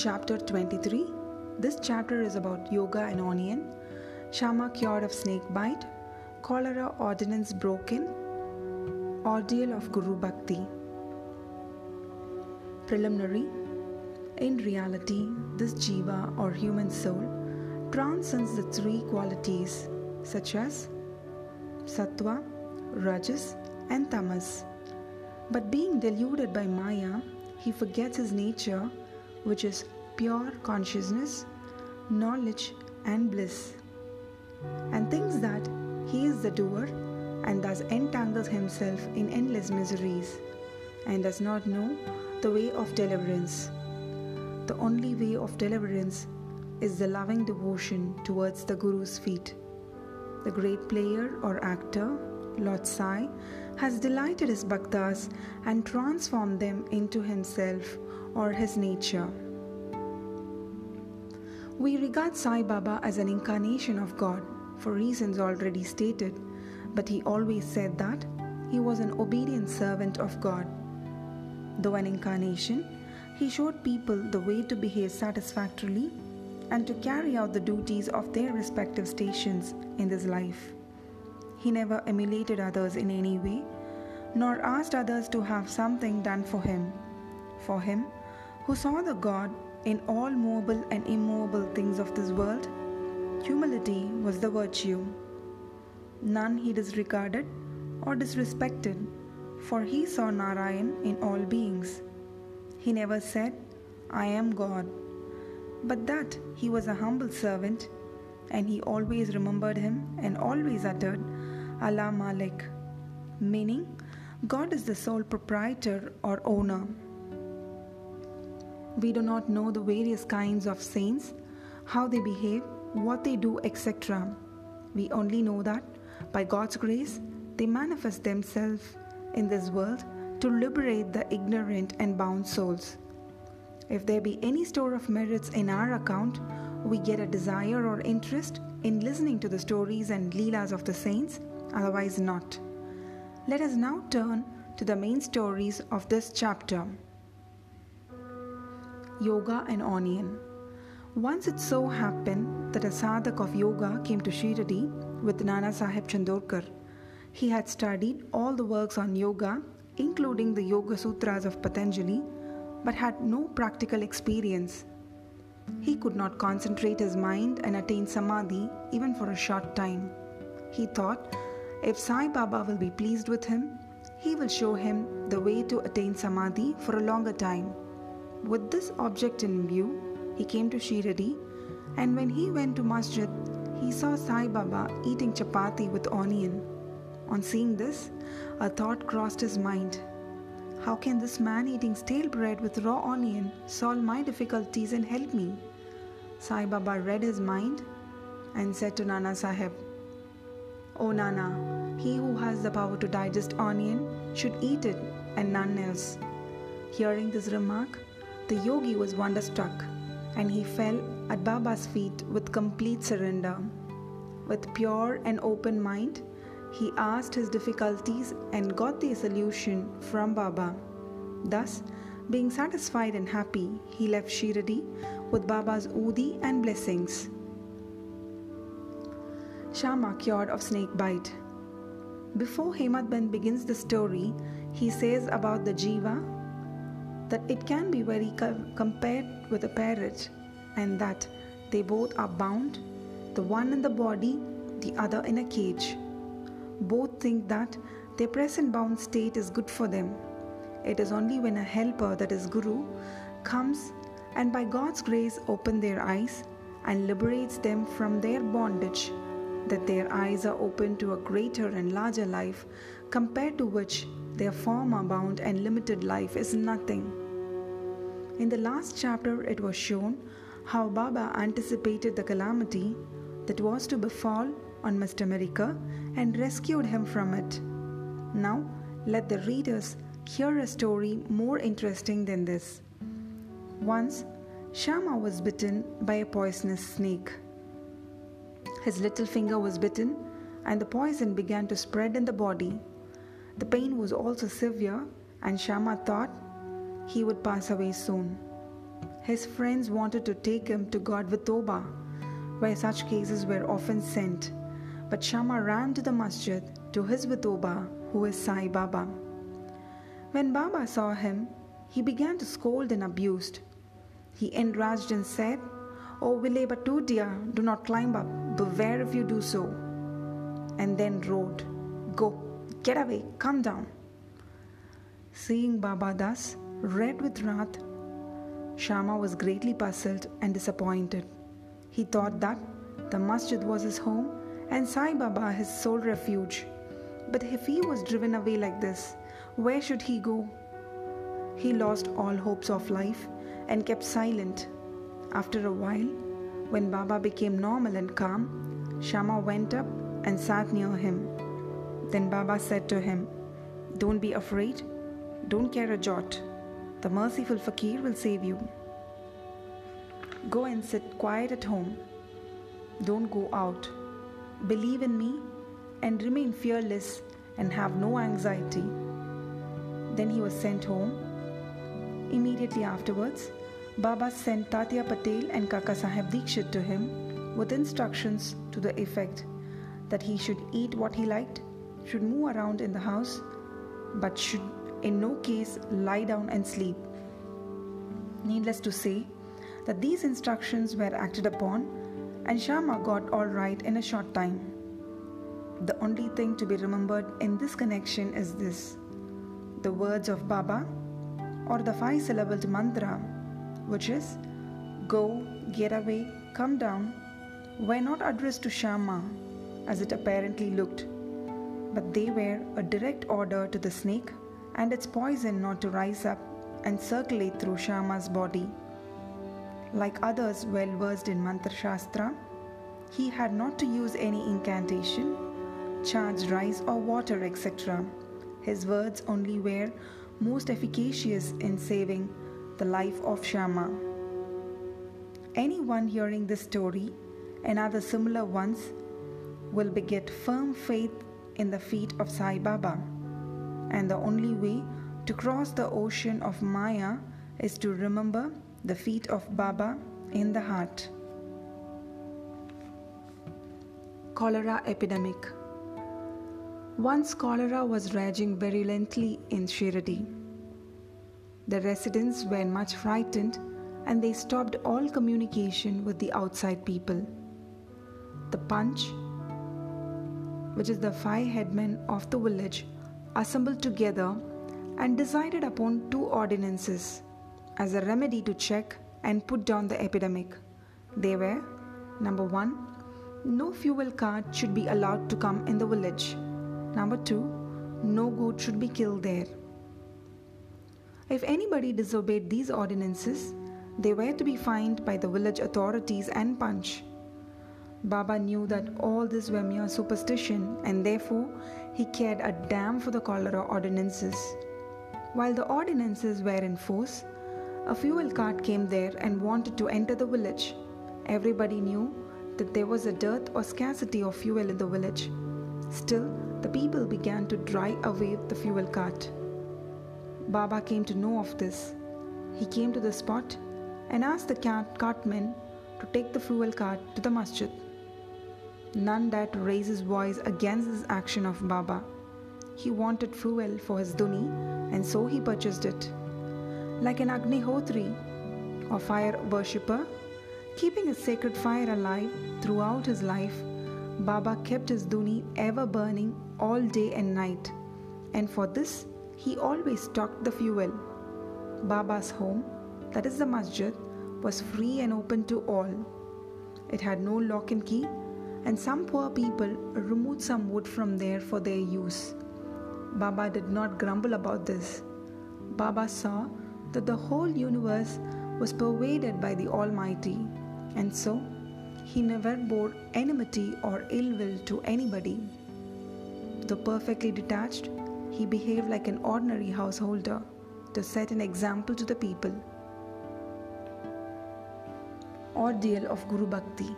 chapter 23. This chapter is about yoga and onion, Shama cured of snake bite, cholera ordinance broken, ordeal of Guru Bhakti. Preliminary In reality, this jiva or human soul transcends the three qualities such as sattva, rajas, and tamas. But being deluded by Maya, he forgets his nature, which is pure consciousness, knowledge, and bliss, and thinks that he is the doer and thus entangles himself in endless miseries and does not know the way of deliverance. The only way of deliverance is the loving devotion towards the Guru's feet. The great player or actor, Lord Sai, has delighted his bhaktas and transformed them into himself or his nature. We regard Sai Baba as an incarnation of God for reasons already stated, but he always said that he was an obedient servant of God. Though an incarnation, he showed people the way to behave satisfactorily and to carry out the duties of their respective stations in this life. He never emulated others in any way, nor asked others to have something done for him. For him, who saw the God in all movable and immovable things of this world, humility was the virtue. None he disregarded or disrespected, for he saw Narayan in all beings. He never said, I am God, but that he was a humble servant, and he always remembered him and always uttered, Allah Malik, meaning God is the sole proprietor or owner. We do not know the various kinds of saints, how they behave, what they do, etc. We only know that by God's grace they manifest themselves in this world to liberate the ignorant and bound souls. If there be any store of merits in our account, we get a desire or interest in listening to the stories and leelas of the saints, otherwise not. Let us now turn to the main stories of this chapter. Yoga and Onion. Once it so happened that a sadhak of yoga came to Shiradi with Nana Sahib Chandorkar. He had studied all the works on yoga, including the Yoga Sutras of Patanjali, but had no practical experience. He could not concentrate his mind and attain samadhi even for a short time. He thought, if Sai Baba will be pleased with him, he will show him the way to attain samadhi for a longer time. With this object in view, he came to Shiradi, and when he went to masjid, he saw Sai Baba eating chapati with onion. On seeing this, a thought crossed his mind. How can this man eating stale bread with raw onion solve my difficulties and help me? Sai Baba read his mind and said to Nana Sahib, O Nana, he who has the power to digest onion should eat it and none else. Hearing this remark, the yogi was wonderstruck and he fell at Baba's feet with complete surrender. With pure and open mind, he asked his difficulties and got the solution from Baba. Thus, being satisfied and happy, he left Shiradi with Baba's udi and blessings. Shama cured of snake bite. Before Hemad begins the story, he says about the jiva that it can be very co- compared with a parrot and that they both are bound, the one in the body, the other in a cage. Both think that their present bound state is good for them. It is only when a helper, that is Guru, comes and by God's grace open their eyes and liberates them from their bondage that their eyes are open to a greater and larger life compared to which their former bound and limited life is nothing. In the last chapter, it was shown how Baba anticipated the calamity that was to befall on Mr. Mirikar and rescued him from it. Now, let the readers hear a story more interesting than this. Once, Shama was bitten by a poisonous snake. His little finger was bitten, and the poison began to spread in the body. The pain was also severe, and Shama thought he would pass away soon. His friends wanted to take him to God Vitoba, where such cases were often sent. But Shama ran to the masjid to his Vitoba, who is Sai Baba. When Baba saw him, he began to scold and abused. He enraged and said, O Vile Batudia, do not climb up, beware if you do so. And then roared, Go, get away, come down. Seeing Baba thus, red with wrath, Shama was greatly puzzled and disappointed. He thought that the masjid was his home and Sai Baba his sole refuge. But if he was driven away like this, where should he go? He lost all hopes of life and kept silent. After a while, when Baba became normal and calm, Shama went up and sat near him. Then Baba said to him, Don't be afraid, don't care a jot. The merciful fakir will save you. Go and sit quiet at home. Don't go out. Believe in me and remain fearless and have no anxiety. Then he was sent home. Immediately afterwards, Baba sent Tatya Patel and Kaka Sahib Dikshit to him with instructions to the effect that he should eat what he liked, should move around in the house, but should in no case lie down and sleep. Needless to say that these instructions were acted upon, and Shama got all right in a short time. The only thing to be remembered in this connection is this the words of Baba or the five syllabled mantra, which is go, get away, come down, were not addressed to Shama as it apparently looked, but they were a direct order to the snake and its poison not to rise up and circulate through Shama's body. Like others well versed in Mantra Shastra, he had not to use any incantation, charged rice or water, etc. His words only were most efficacious in saving the life of Shama. Anyone hearing this story and other similar ones will beget firm faith in the feet of Sai Baba and the only way to cross the ocean of Maya is to remember the feet of Baba in the heart. Cholera epidemic. Once cholera was raging virulently in Shiradi. The residents were much frightened and they stopped all communication with the outside people. The Panch, which is the five headmen of the village, assembled together and decided upon two ordinances as a remedy to check and put down the epidemic. They were number one, no fuel cart should be allowed to come in the village. Number two, no goat should be killed there. If anybody disobeyed these ordinances, they were to be fined by the village authorities and Panch. Baba knew that all this were mere superstition and therefore he cared a damn for the cholera ordinances. While the ordinances were in force, a fuel cart came there and wanted to enter the village. Everybody knew that there was a dearth or scarcity of fuel in the village. Still, the people began to drive away the fuel cart. Baba came to know of this. He came to the spot and asked the cart- cartman to take the fuel cart to the masjid. None dared to raise his voice against this action of Baba. He wanted fuel for his duni and so he purchased it. Like an Agnihotri or fire worshipper, keeping his sacred fire alive throughout his life, Baba kept his duni ever burning all day and night, and for this he always stocked the fuel. Baba's home, that is the masjid, was free and open to all. It had no lock and key and some poor people removed some wood from there for their use. Baba did not grumble about this. Baba saw that the whole universe was pervaded by the Almighty, and so he never bore enmity or ill will to anybody. Though perfectly detached, he behaved like an ordinary householder to set an example to the people. Ordeal of Guru Bhakti.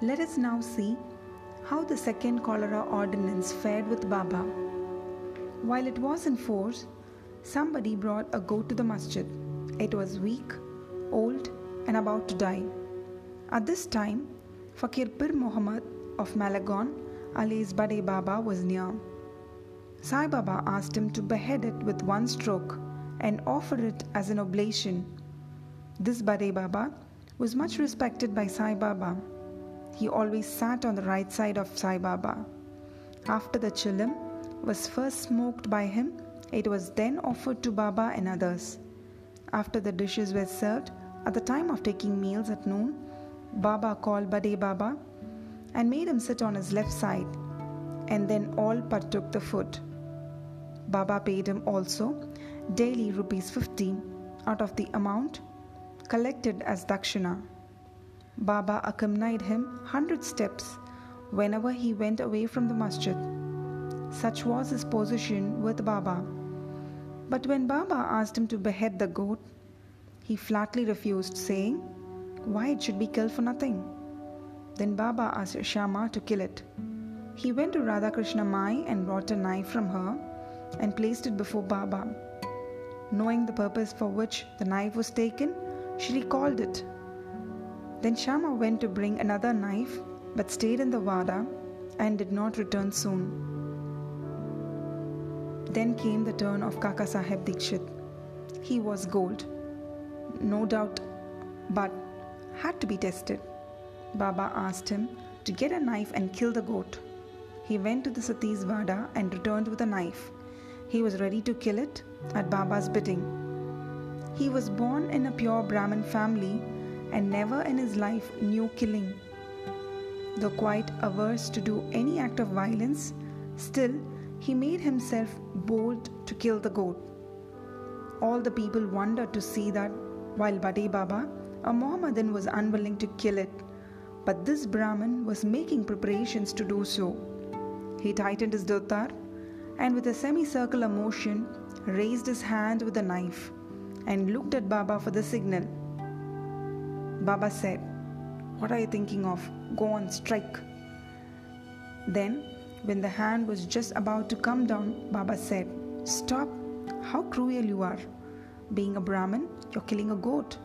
Let us now see how the second cholera ordinance fared with Baba. While it was in force, somebody brought a goat to the masjid. It was weak, old and about to die. At this time, Fakir Pir Muhammad of Malegaon, Ali's Bade Baba, was near. Sai Baba asked him to behead it with one stroke and offer it as an oblation. This Bade Baba was much respected by Sai Baba. He always sat on the right side of Sai Baba. After the chilim was first smoked by him, it was then offered to Baba and others. After the dishes were served, at the time of taking meals at noon, Baba called Bade Baba and made him sit on his left side, and then all partook the food. Baba paid him also daily rupees 50 out of the amount collected as dakshina. Baba accompanied him 100 steps whenever he went away from the masjid. Such was his position with Baba. But when Baba asked him to behead the goat, he flatly refused, saying, Why it should be killed for nothing? Then Baba asked Shama to kill it. He went to Radhakrishna Mai and brought a knife from her and placed it before Baba. Knowing the purpose for which the knife was taken, she recalled it. Then Shama went to bring another knife but stayed in the Vada and did not return soon. Then came the turn of Kaka Sahib Dikshit. He was gold, no doubt, but had to be tested. Baba asked him to get a knife and kill the goat. He went to the Sathe's Vada and returned with a knife. He was ready to kill it at Baba's bidding. He was born in a pure Brahmin family and never in his life knew killing. Though quite averse to do any act of violence, still he made himself bold to kill the goat. All the people wondered to see that while Bade Baba, a Mohammedan, was unwilling to kill it, but this Brahmin was making preparations to do so. He tightened his dhotar and with a semicircular motion raised his hand with the knife and looked at Baba for the signal. Baba said, What are you thinking of? Go on, strike. Then when the hand was just about to come down, Baba said, Stop! How cruel you are! Being a Brahmin, you're killing a goat.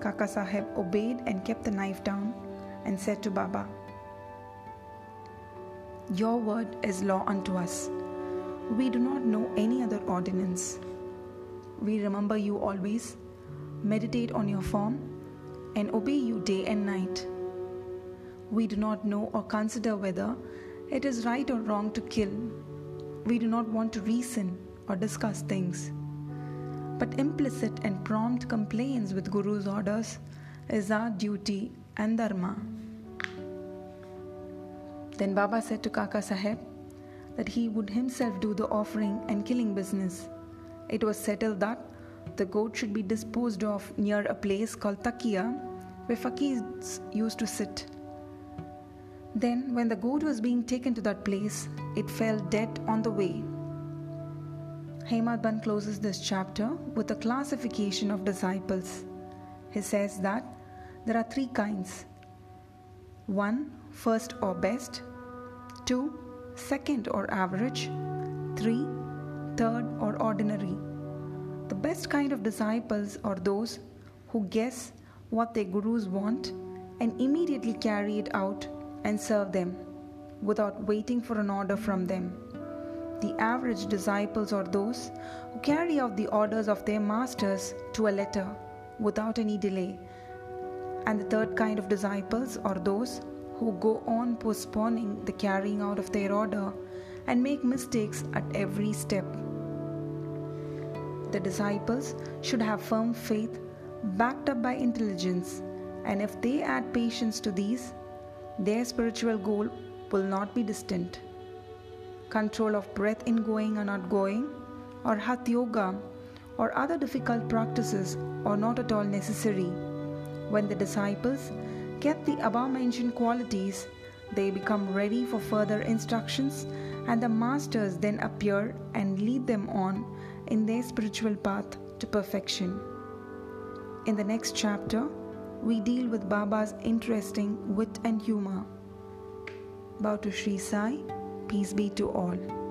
Kaka Sahib obeyed and kept the knife down and said to Baba, Your word is law unto us. We do not know any other ordinance. We remember you always, meditate on your form, and obey you day and night. We do not know or consider whether it is right or wrong to kill. We do not want to reason or discuss things. But implicit and prompt compliance with Guru's orders is our duty and dharma. Then Baba said to Kaka Sahib that he would himself do the offering and killing business. It was settled that the goat should be disposed of near a place called Takia, where fakirs used to sit. Then, when the goat was being taken to that place, it fell dead on the way. Hemadpant closes this chapter with a classification of disciples. He says that there are three kinds one, first or best, two, second or average, three, third or ordinary. Best kind of disciples are those who guess what their gurus want and immediately carry it out and serve them without waiting for an order from them. The average disciples are those who carry out the orders of their masters to a letter without any delay. And the third kind of disciples are those who go on postponing the carrying out of their order and make mistakes at every step. The disciples should have firm faith backed up by intelligence, and if they add patience to these, their spiritual goal will not be distant. Control of breath in going and not going, or Hatha Yoga, or other difficult practices are not at all necessary. When the disciples get the above mentioned qualities, they become ready for further instructions, and the masters then appear and lead them on in their spiritual path to perfection. In the next chapter, we deal with Baba's interesting wit and humor. Bow to Sri Sai, peace be to all.